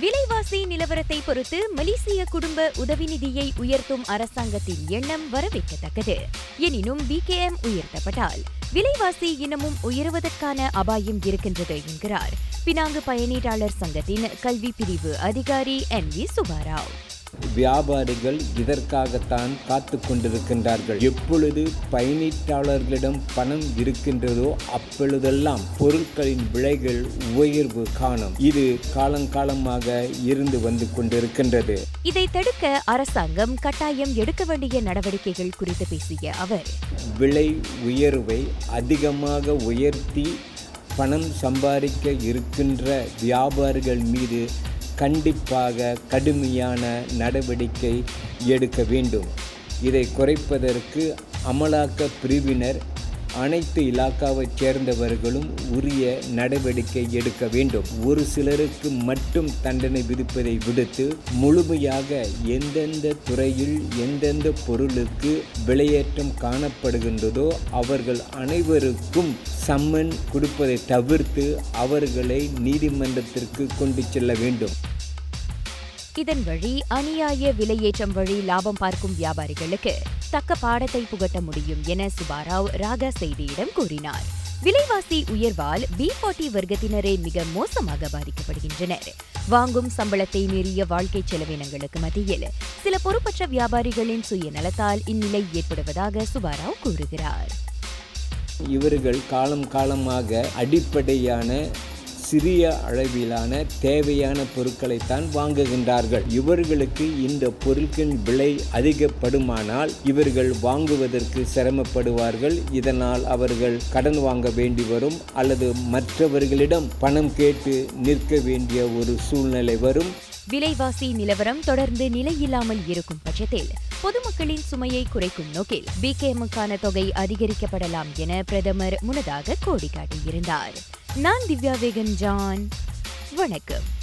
விலைவாசி நிலவரத்தை பொறுத்து மலேசிய குடும்ப உதவி நிதியை உயர்த்தும் அரசாங்கத்தின் எண்ணம் வரவேற்கத்தக்கது. எனினும் பிகேஎம் உயர்த்தப்பட்டால் விலைவாசி இன்னமும் உயருவதற்கான அபாயம் இருக்கின்றது என்கிறார். பினாங்கு பயணீட்டாளர் சங்கத்தின் கல்வி பிரிவு அதிகாரி என் வி சுபாராவ் வியாபாரிகள் இதற்காகத்தான் காத்து கொண்டிருக்கின்றார்கள். எப்பொழுது பயணீட்டாளர்களிடம் பணம் இருக்கின்றதோ அப்பொழுதெல்லாம் பொருட்களின் விலைகள் உயர்வு காணும். இது காலங்காலமாக இருந்து வந்து கொண்டிருக்கின்றது. இதை தடுக்க அரசாங்கம் கட்டாயம் எடுக்க வேண்டிய நடவடிக்கைகள் குறித்து பேசிய அவர் விலை உயர்வை அதிகமாக உயர்த்தி பணம் சம்பாதிக்க இருக்கின்ற வியாபாரிகள் மீது கண்டிப்பாக கடுமையான நடவடிக்கை எடுக்க வேண்டும். இதை குறைப்பதற்கு அமலாக்க பிரிவினர் அனைத்து இலாக்காவைச் சேர்ந்தவர்களும் உரிய நடவடிக்கை எடுக்க வேண்டும். ஒரு சிலருக்கு மட்டும் தண்டனை விதிப்பதை விடுத்து முழுமையாக எந்தெந்த துறையில் எந்தெந்த பொருளுக்கு விலையேற்றம் காணப்படுகின்றதோ அவர்கள் அனைவருக்கும் சம்மன் கொடுப்பதை தவிர்த்து அவர்களை நீதிமன்றத்திற்கு கொண்டு செல்ல வேண்டும். இதன் வழி அநியாய விலையேற்றம் வழி லாபம் பார்க்கும் வியாபாரிகளுக்கு தக்க பாடத்தை புகட்ட முடியும் என சுபாராவ் ராகா செய்தியிடம் கூறினார். விலைவாசி உயர்வால் பி ஃபார்ட்டி வர்க்கத்தினரே மிக மோசமாக பாதிக்கப்படுகின்றனர். வாங்கும் சம்பளத்தை மீறிய வாழ்க்கை செலவினங்களுக்கு மத்தியில் சில பொறுப்பற்ற வியாபாரிகளின் சுயநலத்தால் இந்நிலை ஏற்படுவதாக சுபாராவ் கூறுகிறார். இவர்கள் காலம் காலமாக அடிப்படையான சிறிய அளவிலான தேவையான பொருட்களைத்தான் வாங்குகின்றார்கள். இவர்களுக்கு இந்த பொருட்களின் விலை அதிகப்படுமானால் இவர்கள் வாங்குவதற்கு சிரமப்படுவார்கள். இதனால் அவர்கள் கடன் வாங்க வேண்டி வரும் அல்லது மற்றவர்களிடம் பணம் கேட்டு நிற்க வேண்டிய ஒரு சூழ்நிலை வரும். விலைவாசி நிலவரம் தொடர்ந்து நிலையில்லாமல் இருக்கும் பட்சத்தில் பொதுமக்களின் சுமையை குறைக்கும் நோக்கில் பிகேமுக்கான தொகை அதிகரிக்கப்படலாம் என பிரதமர் முன்னதாக கோடி காட்டியிருந்தார் நான் திவ்யா வேகன் ஜான். வணக்கம்.